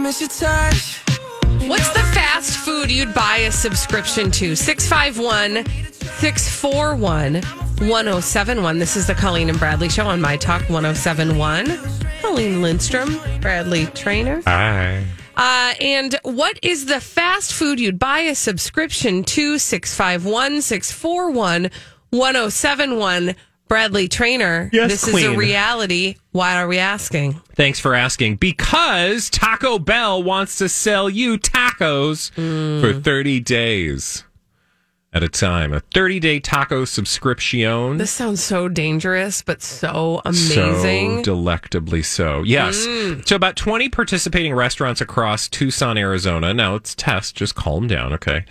Miss your touch. What's the fast food you'd buy a subscription to? 651 641 1071. This is the Colleen and Bradley show on My Talk 1071. Colleen Lindstrom, Bradley Traynor. Hi. Uh, and what is the fast food you'd buy a subscription to? 651 641 1071. Bradley Traynor. Yes, this is a reality. Why are we asking? Thanks for asking. Because Taco Bell wants to sell you tacos hmm. for 30 days at a time. A 30 day taco subscription. This sounds so dangerous, but so amazing. So delectably so. Yes. Hmm. So about 20 participating restaurants across Tucson, Arizona. Now it's test, just calm down, okay?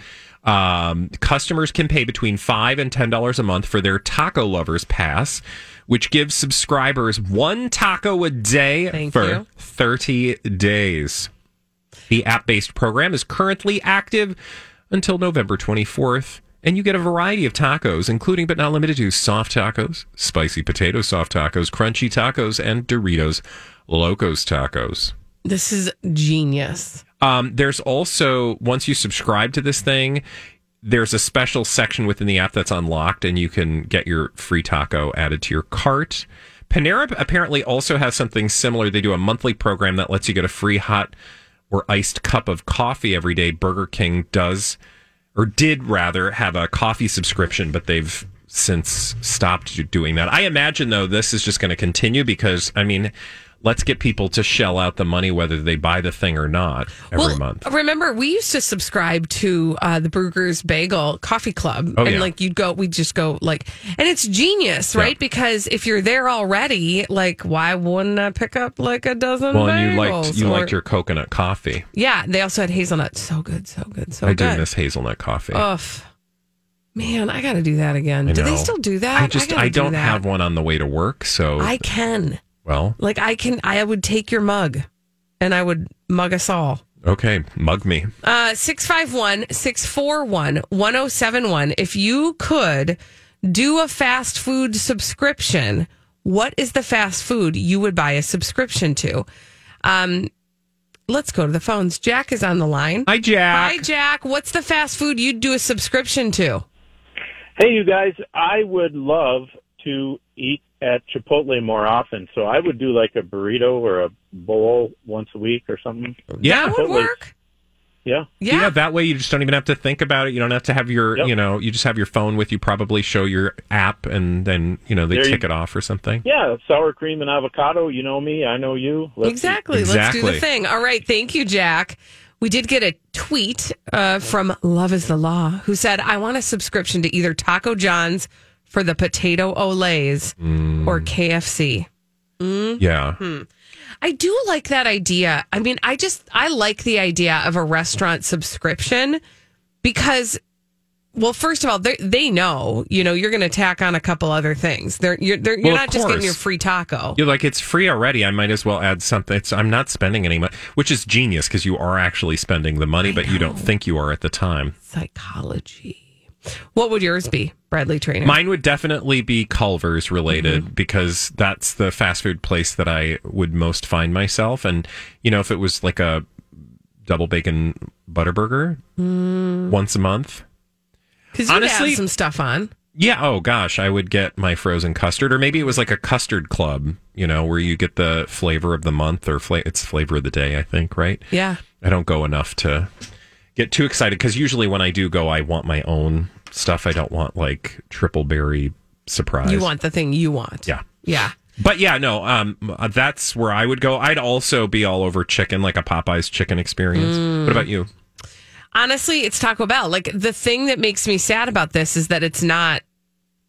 Um, customers can pay between five and ten dollars a month for their Taco Lovers Pass, which gives subscribers one taco a day Thank for you. 30 days. The app based program is currently active until November 24th, and you get a variety of tacos, including but not limited to soft tacos, spicy potato soft tacos, crunchy tacos, and Doritos Locos tacos. this is genius. Um, there's also, once you subscribe to this thing, there's a special section within the app that's unlocked, and you can get your free taco added to your cart. Panera apparently also has something similar. They do a monthly program that lets you get a free hot or iced cup of coffee every day. Burger King does, or did rather, have a coffee subscription, but they've since stopped doing that. I imagine, though, this is just going to continue because, I mean, let's get people to shell out the money whether they buy the thing or not every well, month. Remember, we used to subscribe to uh, the Bruegger's Bagel Coffee Club, Oh, and yeah. like you'd go, we'd just go like, and it's genius, Yeah. right? Because if you're there already, like, why wouldn't I pick up like a dozen? Well, and you liked you Or- liked your coconut coffee. yeah. They also had hazelnut, so good, so good, so I good. I do miss hazelnut coffee. Ugh, man, I got to do that again. Do they still do that? I just gotta I, do don't have one on the way to work, so I can. Well, Like I can, I would take your mug, and I would mug us all. okay, mug me. Uh, 651 641 1071. If you could do a fast food subscription, what is the fast food you would buy a subscription to? Um, let's go to the phones. Jack is on the line. Hi, Jack. Hi, Jack. What's the fast food you'd do a subscription to? Hey, you guys, I would love to eat at Chipotle more often. So I would do like a burrito or a bowl once a week or something. Yeah. That would work. Yeah. yeah, Yeah. That way you just don't even have to think about it. You don't have to have your, Yep. you know, you just have your phone with you. Probably show your app, and then you know they There you- tick it off or something. Yeah, sour cream and avocado. You know me. I know you. Let's exactly. Let's do Exactly. the thing. All right. Thank you, Jack. We did get a tweet uh, from Love is the Law who said, I want a subscription to either Taco John's for the potato Olés or KFC. Yeah, Hmm. I do like that idea. I mean, I just, I like the idea of a restaurant subscription because. Well, first of all, they they know you know you're going to tack on a couple other things. They're you're they're, you're Well, not just getting your free taco. you're like it's free already. I might as well add something. It's, I'm not spending any money, which is genius because you are actually spending the money, but you don't think you are at the time. Psychology. What would yours be, Bradley Traynor? Mine would definitely be Culver's related Mm-hmm. because that's the fast food place that I would most find myself. And, you know, if it was like a double bacon butter burger Mm. once a month. Because honestly- some stuff on. Yeah. Oh, gosh. I would get my frozen custard, or maybe it was like a custard club, you know, where you get the flavor of the month or fla- it's flavor of the day, I think, right? Yeah. I don't go enough to get too excited because usually when I do go, I want my own stuff. I don't want like triple berry surprise. You want the thing you want. Yeah. Yeah. But yeah, no, um, that's where I would go. I'd also be all over chicken, like a Popeyes chicken experience. Mm. What about you? Honestly, it's Taco Bell. Like the thing that makes me sad about this is that it's not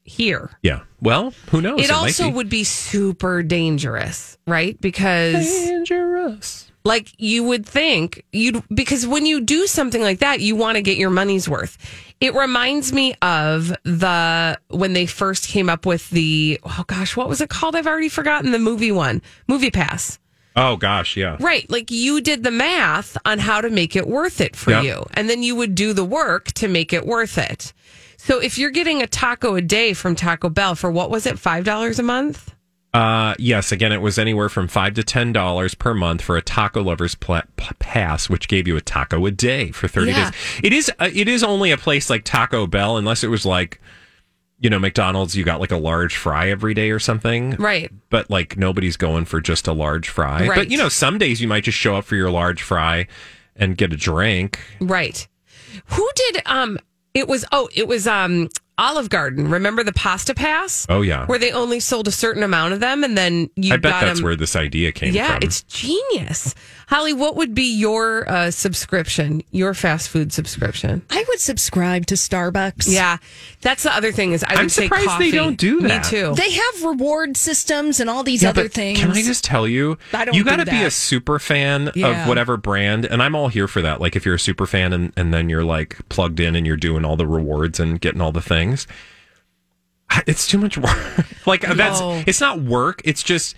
here. Yeah. Well, who knows? It might also be. would be super dangerous, right? Because dangerous. Like you would think you'd because when you do something like that you want to get your money's worth. It reminds me of the when they first came up with the oh gosh what was it called? I've already forgotten the movie one. Movie pass. Oh gosh, yeah. right like you did the math on how to make it worth it for Yeah. you and then you would do the work to make it worth it. So if you're getting a taco a day from taco bell for what was it five dollars a month Uh, yes. Again, it was anywhere from five to ten dollars per month for a taco lovers pla- pass, which gave you a taco a day for thirty Yeah. days. It is. Uh, it is only a place like Taco Bell, unless it was like, you know, McDonald's. You got like a large fry every day or something, right But like nobody's going for just a large fry. Right. But you know, some days you might just show up for your large fry and get a drink. Right. Who did um it was oh, it was um Olive Garden. Remember the pasta pass? Oh yeah. Where they only sold a certain amount of them and then you I bet that's them. where this idea came from. yeah, from. it's genius. Holly, what would be your uh, subscription, your fast food subscription? I would subscribe to Starbucks. Yeah, that's the other thing is I would I'm say surprised they don't do that. Me too. They have reward systems and all these Yeah, other but things. Can I just tell you? I don't you got to be a super fan Yeah. of whatever brand, and I'm all here for that. Like if you're a super fan and, and then you're like plugged in and you're doing all the rewards and getting all the things, it's too much work. like that's it's not work. It's just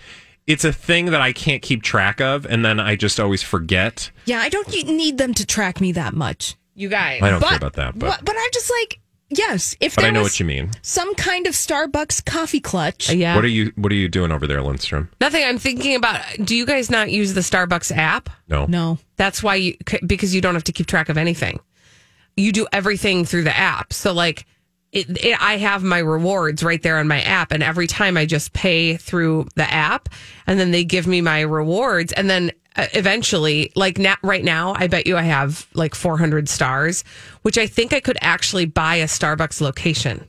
it's a thing that I can't keep track of, and then I just always forget. yeah, I don't need them to track me that much. you guys. I don't but, care about that, but but, but I'm just like, yes, if but I know was what you mean. some kind of Starbucks coffee clutch. Uh, yeah. What are you What are you doing over there, Lindstrom? Nothing. I'm thinking about. Do you guys not use the Starbucks app? No, No. That's why you because you don't have to keep track of anything. You do everything through the app. So like it, it, I have my rewards right there on my app and every time I just pay through the app and then they give me my rewards and then uh, eventually like now, right now I bet you I have like 400 stars which I think I could actually buy a Starbucks location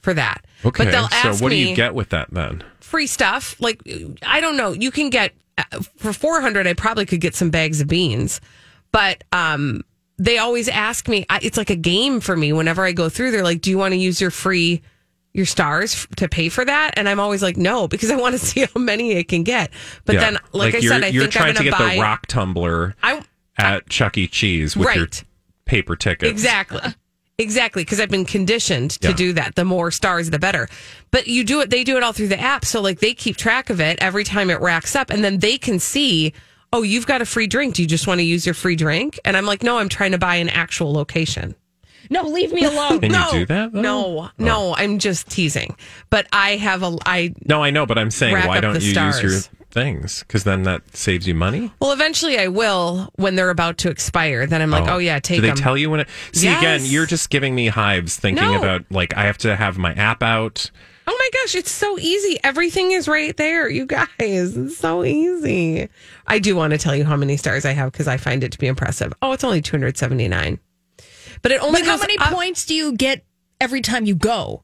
for that. Okay, But they'll ask so what do me- you get with that then? free stuff. Like I don't know, you can get uh, for 400 I probably could get some bags of beans. But um they always ask me I, it's like a game for me whenever I go through they're like do you want to use your free your stars f- to pay for that and I'm always like no because I want to see how many I can get. But Yeah. then like, I you're, said I you're think trying I'm to going get buy the rock tumbler I at Chuck E. Cheese with your Right. paper tickets. Exactly. Exactly, because I've been conditioned to Yeah. do that. The more stars, the better. But you do it; they do it all through the app, so like they keep track of it every time it racks up, and then they can see, oh, you've got a free drink. Do you just want to use your free drink? And I'm like, no, I'm trying to buy an actual location. No, leave me alone. Can no, you do that? though? No, oh. no, I'm just teasing. But I have a, I No, I know, but I'm saying, why don't the you use your things? Because then that saves you money. well, eventually I will when they're about to expire. Then I'm like, oh, oh yeah, take Do they them. tell you when it? See, again, you're just giving me hives thinking No. about like I have to have my app out. Oh my gosh, it's so easy. Everything is right there, you guys. It's so easy. I do want to tell you how many stars I have because I find it to be impressive. Oh, it's only 279. But it only But how many up- points do you get every time you go?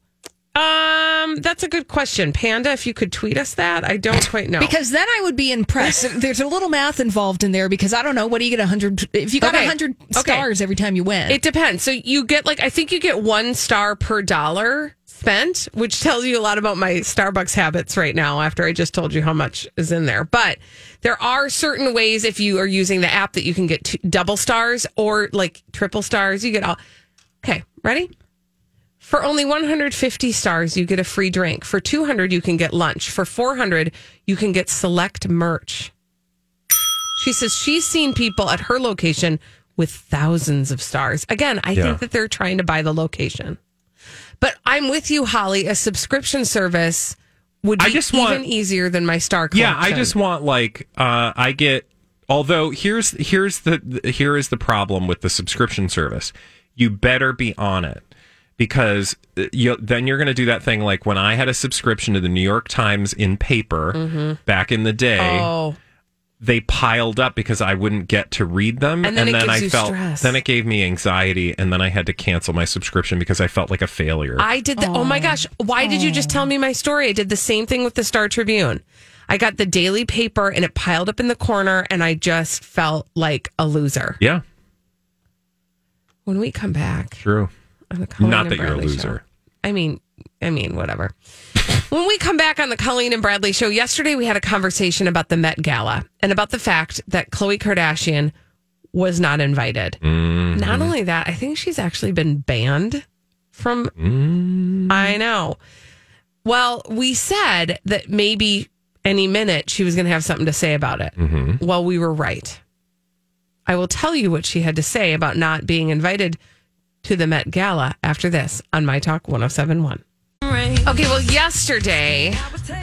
Um, that's a good question. Panda, if you could tweet us that. I don't quite know. Because then I would be impressed. There's a little math involved in there because I don't know what do you get a hundred if you got a Okay. hundred Okay. stars every time you win. It depends. So you get like I think you get one star per dollar spent, which tells you a lot about my Starbucks habits right now after I just told you how much is in there. But there are certain ways if you are using the app that you can get two, double stars or like triple stars. You get all Okay, ready? For only 150 stars, you get a free drink. For 200, you can get lunch. For 400, you can get select merch. She says she's seen people at her location with thousands of stars. Again, I Yeah. think that they're trying to buy the location. But I'm with you, Holly. A subscription service would I be just even want- easier than my star collection. Yeah, I just want like uh, I get. Although here's here's the here is the problem with the subscription service. You better be on it because uh, you then you're going to do that thing like when I had a subscription to the New York Times in paper back in the day. Oh, they piled up because I wouldn't get to read them, And then it gives I you felt stress. then it gave me anxiety, and then I had to cancel my subscription because I felt like a failure. I did that. Oh my gosh. Why did you just tell me my story? I did the same thing with the Star Tribune. I got the daily paper and it piled up in the corner and I just felt like a loser. yeah, When we come back, true. on the Colleen Not and that you're a loser. show- I mean, I mean, whatever. When we come back on the Colleen and Bradley show, yesterday we had a conversation about the Met Gala and about the fact that Khloe Kardashian was not invited. Mm-hmm. Not only that, I think she's actually been banned from. Mm. I know. Well, we said that maybe any minute she was going to have something to say about it. Mm-hmm. Well, we were right. I will tell you what she had to say about not being invited to the Met Gala after this on My Talk 1071. Okay, well, yesterday,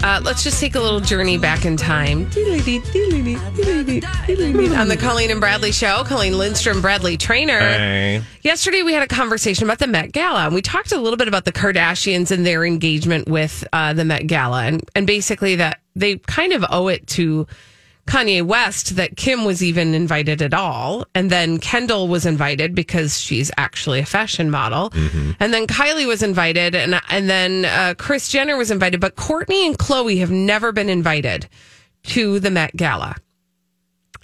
uh, let's just take a little journey back in time. On the Colleen and Bradley show, Colleen Lindstrom, Bradley Traynor. Hey. Yesterday, we had a conversation about the Met Gala, and we talked a little bit about the Kardashians and their engagement with uh, the Met Gala, and and basically that they kind of owe it to Kanye West that Kim was even invited at all, and then Kendall was invited because she's actually a fashion model, and then Kylie was invited, and and then uh, Kris Jenner was invited, but Kourtney and Khloe have never been invited to the Met Gala.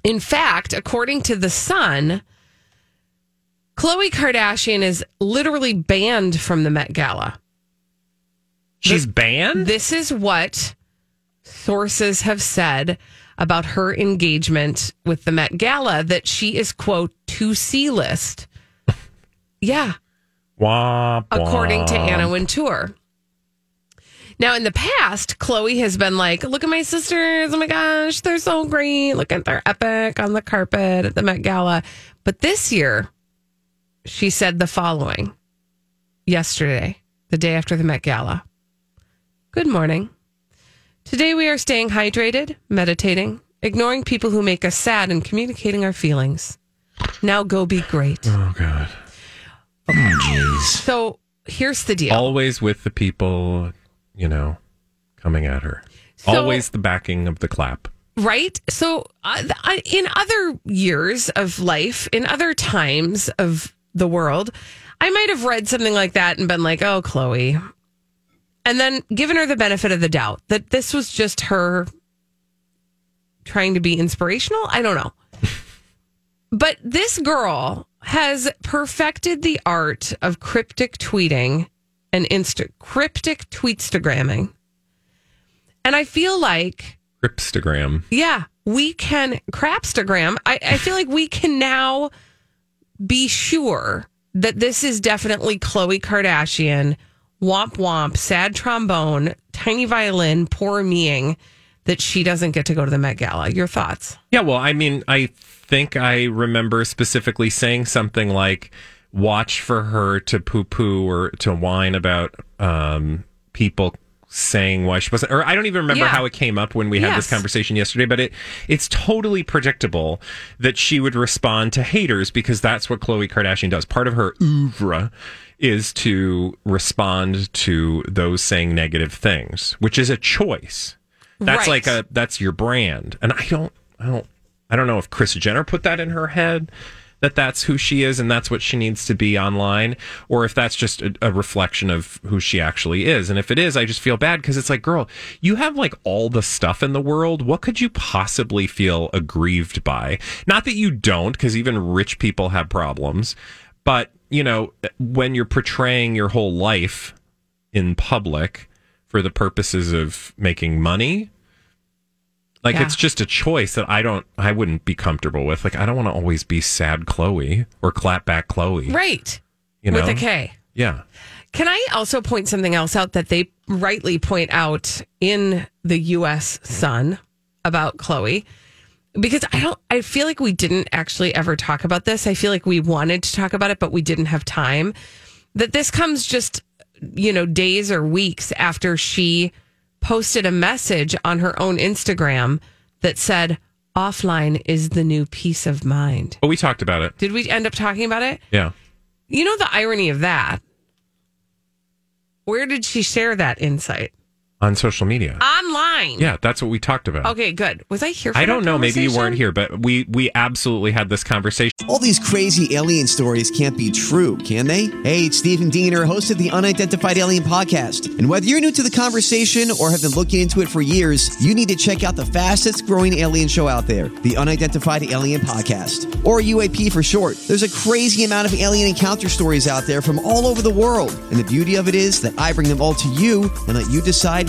In fact, according to The Sun, Khloe Kardashian is literally banned from the Met Gala. She's banned. This is what sources have said about her engagement with the Met Gala that she is, quote, to C list. Yeah, Womp, according to. Anna Wintour. Now, in the past, Khloe has been like, look at my sisters. Oh my gosh, they're so great. Look at their epic on the carpet at the Met Gala. But this year, she said the following yesterday, the day after the Met Gala. Good morning. Today we are staying hydrated, meditating, ignoring people who make us sad, and communicating our feelings. Now go be great. Oh God. So here's the deal. Always with the people, you know, coming at her. So- Always the backing of the clap. Right. So, uh, th- in other years of life, in other times of the world, I might have read something like that and been like, oh, Khloe. And then given her the benefit of the doubt that this was just her trying to be inspirational. I don't know. but this girl has perfected the art of cryptic tweeting and insta cryptic tweetstagramming. And I feel like Cripstagram. yeah, we can crapstagram. I, I feel like we can now be sure that this is definitely Khloe Kardashian, womp womp, sad trombone, tiny violin, poor meing that she doesn't get to go to the Met Gala. Your thoughts? Yeah, well, I mean, I think I remember specifically saying something like, watch for her to poo poo or to whine about um, people saying why she wasn't or I don't even remember Yeah. how it came up when we had this conversation yesterday but it it's totally predictable that she would respond to haters because that's what Khloe Kardashian does part of her oeuvre is to respond to those saying negative things which is a choice. That's Right. like a that's your brand. And i don't i don't i don't know if kris jenner put that in her head that that's who she is and that's what she needs to be online or if that's just a, a reflection of who she actually is. And if it is i just feel bad because it's like girl you have like all the stuff in the world. What could you possibly feel aggrieved by? Not that you don't because even rich people have problems but you know when you're portraying your whole life in public for the purposes of making money like Yeah. it's just a choice that I don't I wouldn't be comfortable with. Like I don't want to always be sad Khloe or clap back Khloe. Right. You know? With a K. Yeah. Can I also point something else out that they rightly point out in the US Sun about Khloe? Because I don't, I feel like we didn't actually ever talk about this. I feel like we wanted to talk about it, but we didn't have time. That this comes just, you know, days or weeks after she posted a message on her own Instagram that said, offline is the new peace of mind. But we talked about it. Did we end up talking about it? Yeah. You know the irony of that? Where did she share that insight? On social media. Online. yeah, that's what we talked about. Okay, good. Was I here for I don't know. Maybe you weren't here, but we we absolutely had this conversation. All these crazy alien stories can't be true, can they? Hey, it's Stephen Diener, host of the Unidentified Alien Podcast. And whether you're new to the conversation or have been looking into it for years, you need to check out the fastest growing alien show out there, the Unidentified Alien Podcast, or UAP for short. There's a crazy amount of alien encounter stories out there from all over the world. And the beauty of it is that I bring them all to you and let you decide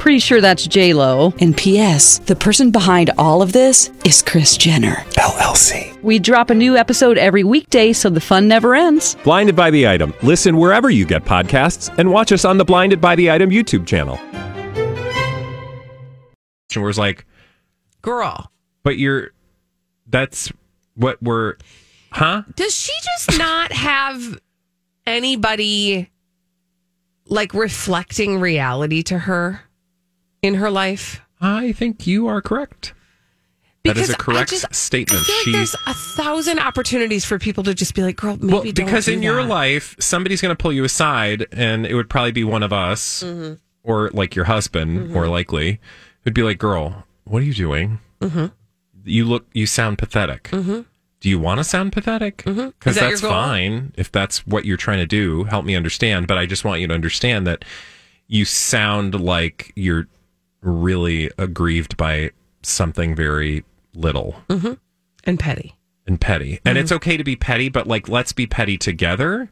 Pretty sure that's J Lo. And P.S. The person behind all of this is Kris Jenner. LLC. We drop a new episode every weekday, so the fun never ends. Blinded by the item. Listen wherever you get podcasts, and watch us on the Blinded by the Item YouTube channel. And was like, Girl, but you're that's what we're huh? does she just not have anybody like reflecting reality to her in her life? I think you are correct. that is a Because correct just- statement. I feel like there's a thousand opportunities for people to just be like, girl, maybe well because do in your life somebody's going to pull you aside and it would probably be one of us Mm-hmm. or like your husband more likely who'd be like girl what are you doing Mm-hmm. you look you sound pathetic do you want to sound pathetic because Mm-hmm. That that's fine if that's what you're trying to do help me understand but i just want you to understand that you sound like you're really aggrieved by something very little and petty. and petty. Mm-hmm. And it's okay to be petty, but like let's be petty together.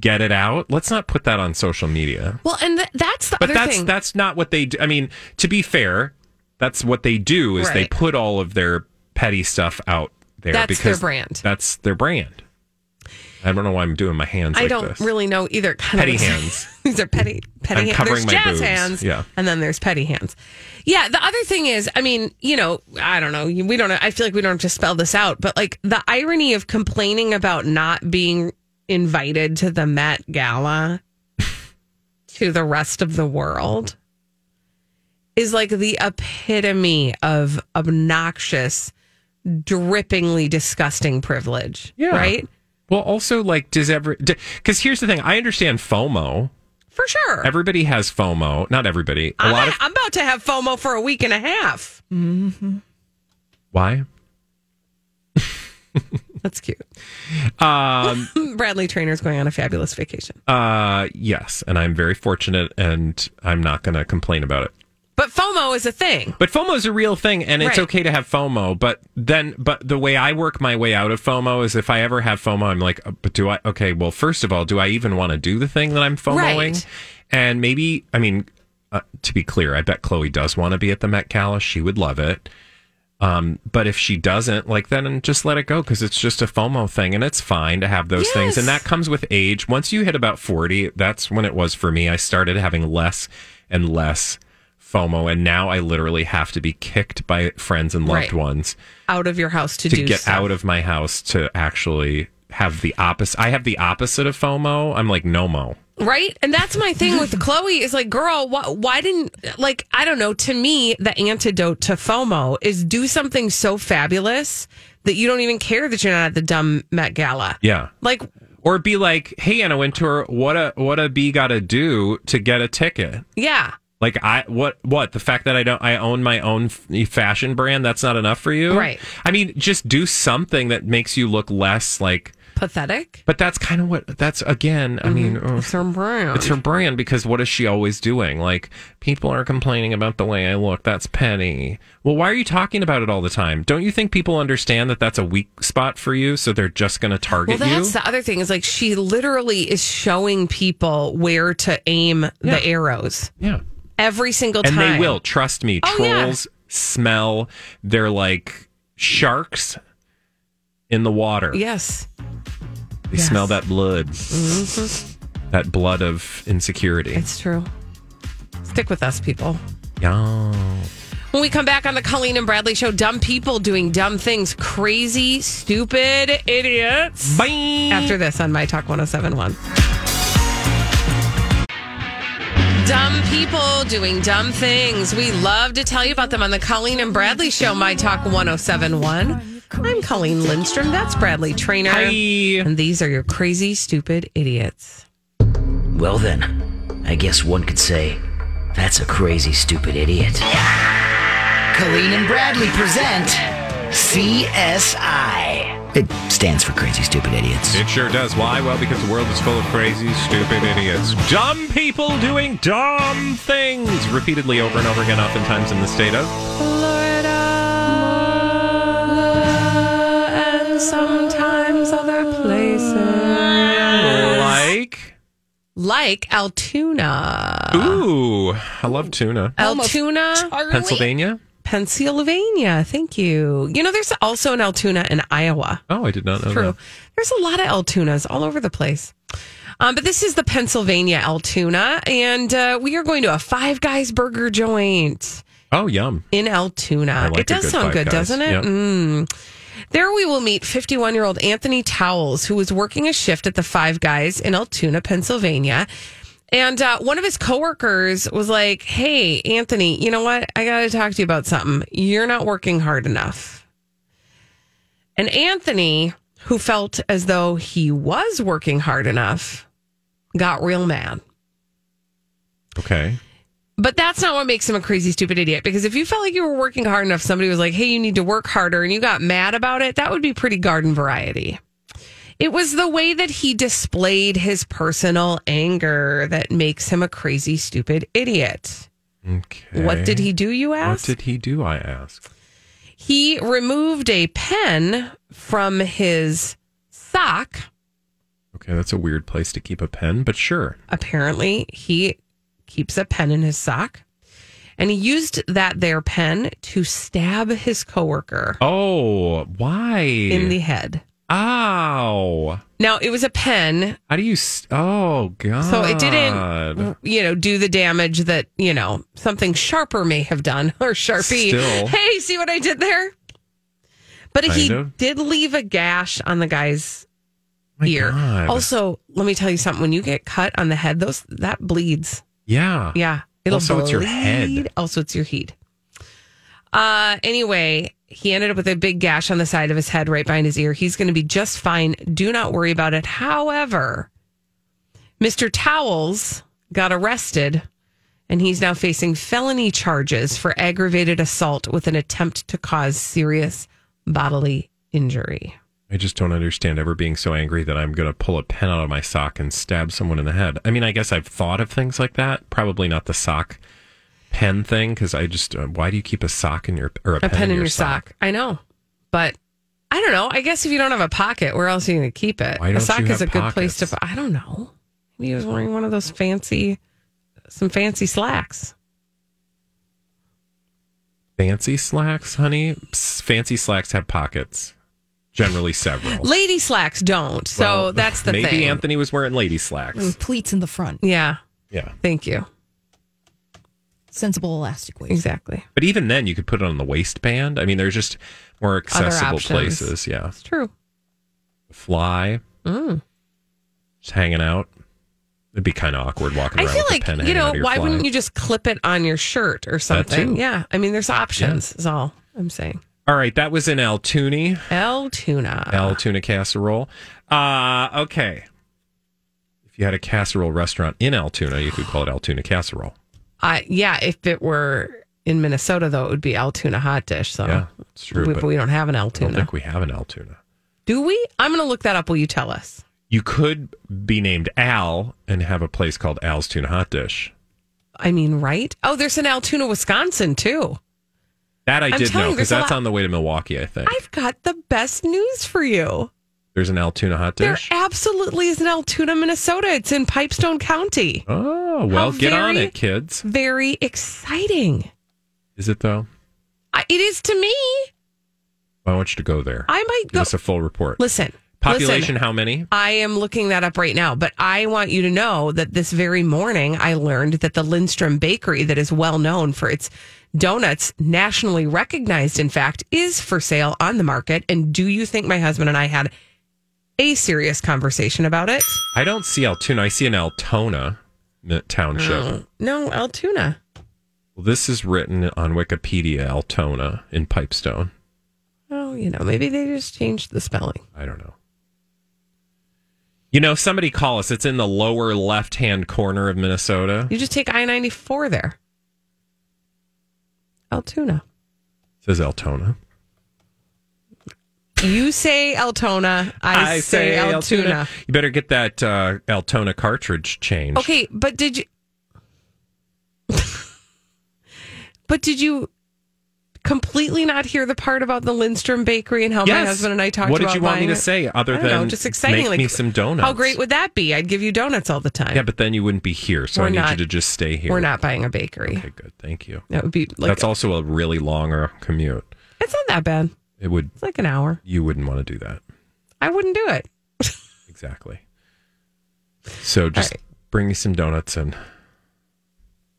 Get it out. Let's not put that on social media. Well, and th- that's the But other that's thing. that's not what they do. I mean, to be fair, that's what they do is they put all of their petty stuff out there That's their brand. That's their brand. I don't know why I'm doing my hands I like don't this. really know either. Kind Petty of hands. These are petty, petty I'm hands. covering There's my jazz boobs. hands. Yeah. And then there's petty hands. Yeah. The other thing is, I mean, you know, I don't know. We don't, I feel like we don't have to spell this out, but like the irony of complaining about not being invited to the Met Gala to the rest of the world is like the epitome of obnoxious, drippingly disgusting privilege. Yeah. Right? Well, also like does ever because here's the thing. I understand FOMO. For sure. Everybody has FOMO. Not everybody. A I'm, lot of I'm about to have FOMO for a week and a half. why? That's cute. Um, Bradley Traynor's going on a fabulous vacation. Uh, yes, and I'm very fortunate, and I'm not going to complain about it. But FOMO is a thing. But FOMO is a real thing, and it's Right. okay to have FOMO. But then, but the way I work my way out of FOMO is if I ever have FOMO, I'm like, uh, but do I? Okay, well, first of all, do I even want to do the thing that I'm FOMOing? Right. And maybe, I mean, uh, to be clear, I bet Khloe does want to be at the Met Gala. She would love it. Um, but if she doesn't, like, then just let it go because it's just a FOMO thing, and it's fine to have those things, and that comes with age. Once you hit about forty, that's when it was for me. I started having less and less FOMO, and now I literally have to be kicked by friends and loved Right. ones Out of your house to, to do get stuff. out of my house to actually have the opposite. I have the opposite of FOMO. I'm like NOMO. Right? And that's my thing with Khloe is like, girl, why, why didn't, like, I don't know. To me, the antidote to FOMO is do something so fabulous that you don't even care that you're not at the dumb Met Gala. Yeah. Like, Or be like, hey Anna Wintour, what a what a bee got to do to get a ticket? yeah. Like I what what the fact that I don't I own my own f- fashion brand that's not enough for you, Right. I mean, just do something that makes you look less like. Pathetic. But that's kind of what that's again. I mean, oh, It's her brand. It's her brand because what is she always doing? Like, people are complaining about the way I look. That's petty. Well, why are you talking about it all the time? Don't you think people understand that that's a weak spot for you? So they're just going to target Well, you? that's the other thing is like she literally is showing people where to aim Yeah. the arrows yeah. Every single time. And they will. Trust me. Oh, yeah. Trolls smell. They're like sharks in the water. Yes. They Yes. smell that blood. Mhm. That blood of insecurity. It's true. Stick with us, people. yeah. When we come back on the Colleen and Bradley show, dumb people doing dumb things, crazy, stupid idiots. Bye. After this on My Talk 1071. Dumb people doing dumb things. We love to tell you about them on the Colleen and Bradley show, My Talk 1071. I'm Colleen Lindstrom. That's Bradley Traynor. Hi. And these are your crazy, stupid idiots. Well, then, I guess one could say that's a crazy, stupid idiot. Colleen and Bradley present CSI. It stands for Crazy Stupid Idiots. It sure does. Why? Well, because the world is full of crazy, stupid idiots. Dumb people doing dumb things repeatedly over and over again, oftentimes in the state of. Florida and sometimes other places. Like. Like Altoona. Ooh, I love tuna. Altoona, Pennsylvania? Pennsylvania. Thank you. You know, there's also an Altoona in Iowa. Oh, I did not know True. that. There's a lot of Altoonas all over the place. Um, but this is the Pennsylvania Altoona, and uh, we are going to a Five Guys burger joint Oh, yum. in Altoona. Like it does good sound good, Guys. doesn't it? Yep. Mm. There we will meet 51 year old Anthony Towles, who was working a shift at the Five Guys in Altoona, Pennsylvania. And uh, one of his coworkers was like, Hey, Anthony, you know what? I got to talk to you about something. You're not working hard enough. And Anthony, who felt as though he was working hard enough, got real mad. Okay. But that's not what makes him a crazy, stupid idiot. Because if you felt like you were working hard enough, somebody was like, hey, you need to work harder, and you got mad about it, that would be pretty garden variety. It was the way that he displayed his personal anger that makes him a crazy, stupid idiot. Okay. What did he do, you ask? What did he do, I ask? he removed a pen from his sock. Okay, that's a weird place to keep a pen, but sure. Apparently, he keeps a pen in his sock. And he used that there pen to stab his coworker Oh, why? in the head. Ow. Now, it was a pen, How do you. s oh, God. so it didn't, you know, do the damage that, you know, something sharper may have done or Sharpie. Still. Hey, see what I did there? But he of. did leave a gash on the guy's My ear. God. Also, let me tell you something. When you get cut on the head, those that bleeds. Yeah. Yeah. It'll Also, it's your head. Also, it's your heat. Uh, anyway, he ended up with a big gash on the side of his head right behind his ear. He's going to be just fine. Do not worry about it. However, Mr. Towles got arrested and he's now facing felony charges for aggravated assault with an attempt to cause serious bodily injury. I just don't understand ever being so angry that I'm going to pull a pen out of my sock and stab someone in the head. I mean, I guess I've thought of things like that. Probably not the sock pen thing because I just, uh, why do you keep a sock in your, or a, a pen, in your sock. I know, but I don't know. I guess if you don't have a pocket, where else are you going to keep it? Why a don't sock you is a have good place to. I don't know. Maybe he was wearing one of those fancy, some fancy slacks. Fancy slacks, honey. Fancy slacks have pockets, generally several. Lady slacks don't. So Well, that's the maybe thing. Maybe Anthony was wearing lady slacks. With pleats in the front. Yeah. Yeah. Thank you. Sensible elastic waist. Exactly. But even then, you could put it on the waistband. I mean, there's just more accessible places. Yeah. It's true. Fly, Mm. just hanging out. It'd be kind of awkward walking I around feel with like a pen you know out of your why fly. wouldn't you just clip it on your shirt or something? too. Yeah. I mean, there's options. Is all I'm saying. All right, that was in Altoona. El tuna. El tuna casserole. Uh, okay. If you had a casserole restaurant in Altoona, you could call it Altoona casserole. Uh, yeah, if it were in Minnesota, though, it would be Altoona hot dish. So Yeah, it's true, We, but we don't have an I don't think we have an Altoona. Do we? I'm going to look that up. Will you tell us? You could be named Al and have a place called Al's Tuna Hot Dish. I mean, right? Oh, there's an Altoona, Wisconsin, too. That I I'm did know because that's lot- on the way to Milwaukee, I think. I've got the best news for you. There's an Altoona Hot dish. There absolutely is an Altoona, Minnesota. It's in Pipestone County. Oh, well, How get on it, kids. Very exciting. Is it though? I, it is to me. I want you to go there. I might Give go. us a full report. Listen, Population, Listen, how many? I am looking that up right now, but I want you to know that this very morning I learned that the Lindstrom Bakery, that is well known for its donuts, nationally recognized, in fact, is for sale on the market. And do you think my husband and I had a serious conversation about it? I don't see Altoona. I see an Altona township. Oh, no, Altoona. Well, this is written on Wikipedia, Altona in Pipestone. Oh, you know, maybe they just changed the spelling. I don't know. You know, somebody call us. It's in the lower left hand corner of Minnesota. You just take I 94 there. Altoona. It says Altona. You say Altona. I, say, Altoona. You better get that uh, Altona cartridge changed. Okay, but did you? but did you completely not hear the part about the Lindstrom Bakery and how my husband and I talked about? What did about you want me to it? say other I don't know, than just exciting? make like, me some donuts? How great would that be? I'd give you donuts all the time. Yeah, but then you wouldn't be here, so We're I need not- you to just stay here. We're not buying a bakery. Okay, good. Thank you. That would be like That's also a really long uh, commute. it's not that bad. It would. It's like an hour. You wouldn't want to do that. I wouldn't do it. Exactly. So just bring me some donuts and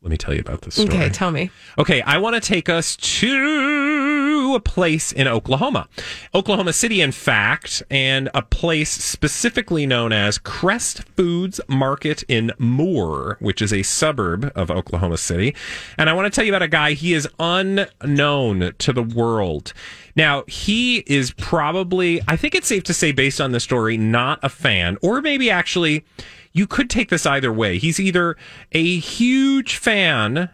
let me tell you about this story. Okay, tell me. Okay, I want to take us to a place in Oklahoma. Oklahoma City, in fact, and a place specifically known as Crest Foods Market in Moore, which is a suburb of Oklahoma City. And I want to tell you about a guy, he is unknown to the world. Now, he is probably, I think it's safe to say, based on the story, not a fan, or maybe actually, you could take this either way. He's either a huge fan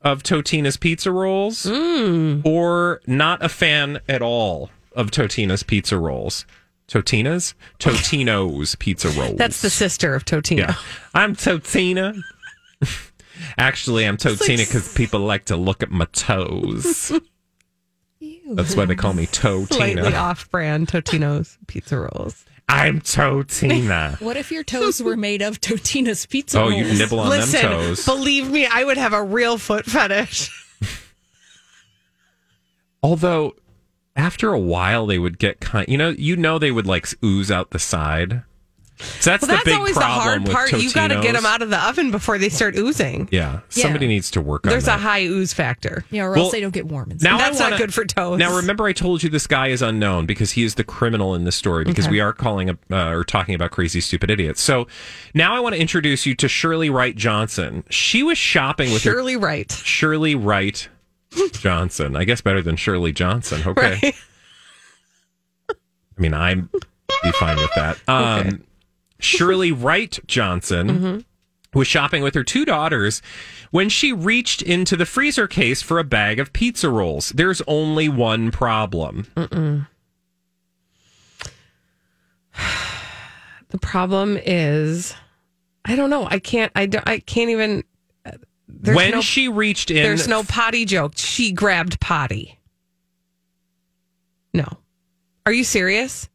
of Totina's pizza rolls mm. or not a fan at all of Totina's pizza rolls. Totina's? Totino's pizza rolls. That's the sister of Totina. Yeah. I'm Totina. Actually, I'm Totina because people like to look at my toes. That's why they call me Totina. Slightly off-brand Totino's pizza rolls. I'm Totina. What if your toes were made of Totina's pizza Oh, rolls? you nibble on Listen, them toes. believe me, I would have a real foot fetish. Although, after a while, they would get kind. You know, you know, they would like ooze out the side. So that's well, the that's big always the hard with part. You've got to get them out of the oven before they start oozing. Yeah, somebody needs to work on that. There's a high ooze factor. Yeah, or Well, else they don't get warm inside. Now That's not wanna- good for toes. Now, remember, I told you this guy is unknown because he is the criminal in this story because Okay. we are calling uh, or talking about crazy, stupid idiots. So now I want to introduce you to Shirley Wright Johnson. She was shopping with her Shirley Wright. Shirley Wright Johnson. I guess better than Shirley Johnson. Okay. Right? I mean, I'm be fine with that. Um, Shirley Wright Johnson Mm-hmm. was shopping with her two daughters when she reached into the freezer case for a bag of pizza rolls. There's only one problem. Mm-mm. The problem is, I don't know. I can't. I don't, I can't even. uh, There's when no, she reached in, there's no potty joke. She grabbed potty. No, are you serious?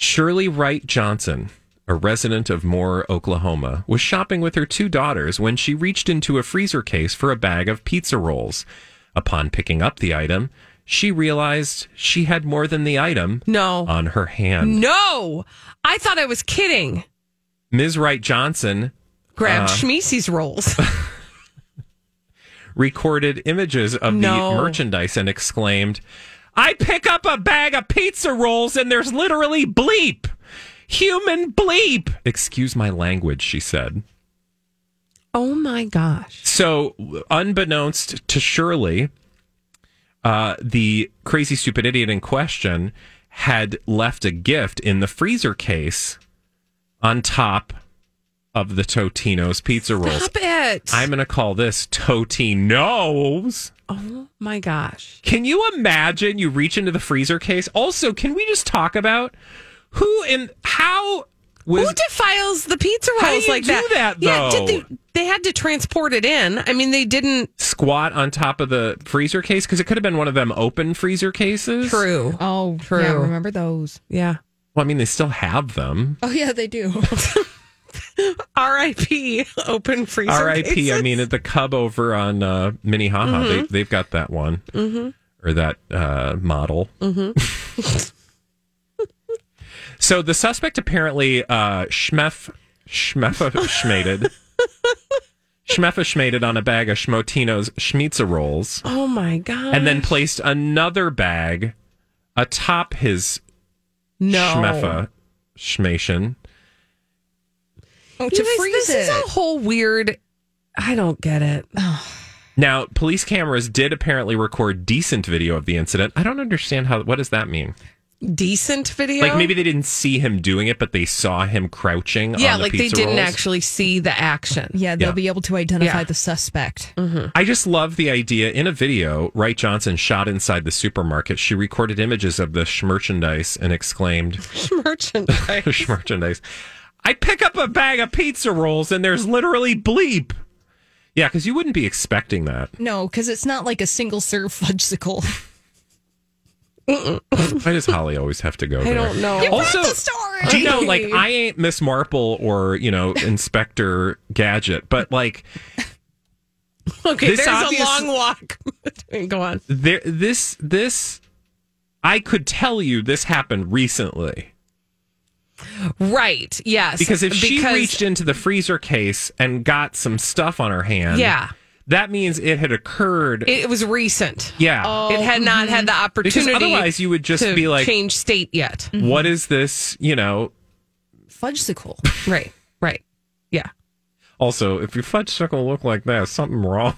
Shirley Wright Johnson, a resident of Moore, Oklahoma, was shopping with her two daughters when she reached into a freezer case for a bag of pizza rolls. Upon picking up the item, she realized she had more than the item No, on her hand. no. I thought I was kidding. Ms. Wright Johnson Grabbed Uh, rolls. recorded images of No. the merchandise and exclaimed, I pick up a bag of pizza rolls and there's literally bleep. Human bleep. Excuse my language, she said. oh my gosh! So, unbeknownst to Shirley, uh, the crazy stupid idiot in question had left a gift in the freezer case on top of the Totino's pizza rolls. Stop it! I'm going to call this Totino's. oh my gosh! Can you imagine you reach into the freezer case? Also, can we just talk about who and how was Who defiles the pizza rolls How do you like do that? that, Yeah, did they? They had to transport it in. I mean, they didn't. squat on top of the freezer case? Because it could have been one of them open freezer cases. True. Oh, True. Yeah, remember those? Yeah. Well, I mean, they still have them. Oh, yeah, they do. R.I.P. Open freezer. R.I.P. I mean, at the Cub over on uh, Minnehaha, they, they've got that one Mhm. or that uh, model. Mhm. So the suspect apparently uh, schmef schmated. Schmeffa schmated on a bag of Schmotino's Schmitza rolls Oh my god! and then placed another bag atop his no. Schmeffa schmation. Oh, to guys, freeze this is a whole weird. I don't get it. Now, police cameras did apparently record decent video of the incident. I don't understand how. What does that mean? Decent video. Like maybe they didn't see him doing it, but they saw him crouching. yeah, on the like they pizza didn't rolls. actually see the action. yeah, they'll Yeah. be able to identify Yeah. the suspect. Mm-hmm. I just love the idea. In a video, Wright Johnson shot inside the supermarket. She recorded images of the merchandise and exclaimed, Merchandise. "Merchandise! I pick up a bag of pizza rolls and there's literally bleep." Yeah, because you wouldn't be expecting that. No, because it's not like a single serve fudgesicle. Why does Holly always have to go there? I there? don't know. You Also, the story. Do you know, like, I ain't Miss Marple or, you know, Inspector Gadget, but like, okay, this there's obvious- a long walk. Go on. there, this, this, I could tell you this happened recently. Right. Yes. Because if she Because- reached into the freezer case and got some stuff on her hand, Yeah. that means it had occurred. it was recent. yeah. it had not had the opportunity. otherwise you would just be like- change state yet. What mm-hmm. is this? You know, Fudgesicle. Right. Right. Yeah. also, if your fudge suckle look like that, something wrong.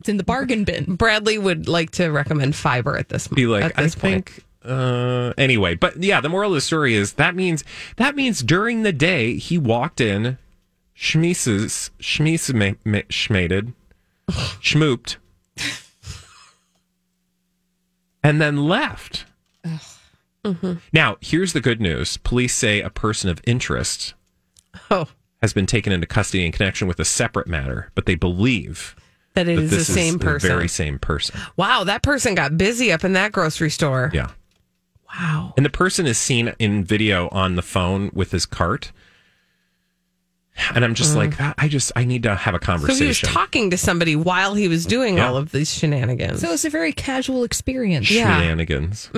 It's in the bargain bin. Bradley would like to recommend fiber at this. be like, at I this point. think. Uh, anyway, but yeah, the moral of the story is that means that means during the day he walked in, schmeeses, schmees schmated, schmooped, and then left. Mm-hmm. Now, here's the good news: police say a person of interest Oh, has been taken into custody in connection with a separate matter, but they believe that it that is the same is person. the very same person. wow, that person got busy up in that grocery store. Yeah. Wow. And the person is seen in video on the phone with his cart. And I'm just like, I just, I need to have a Mm. So he was conversation. talking to somebody while he was doing Yeah. all of these shenanigans. So it's a very casual experience. Yeah. Shenanigans.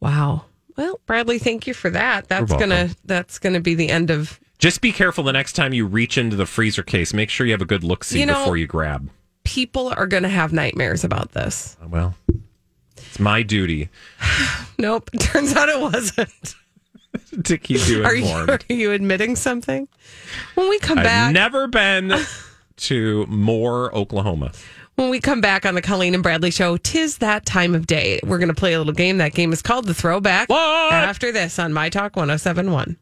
wow. Well, Bradley, thank you for that. That's gonna that's gonna be the end of Just be careful the next time you reach into the freezer case. Make sure you have a good look see You know- before you grab. people are gonna have nightmares about this. Well, it's my duty Nope. Turns out it wasn't. to keep you Are you, informed. are you admitting something? When we come I've back, never been to Moore, Oklahoma. when we come back on the Colleen and Bradley show, tis that time of day. We're going to play a little game. That game is called the Throwback. What? After this on My Talk 1071.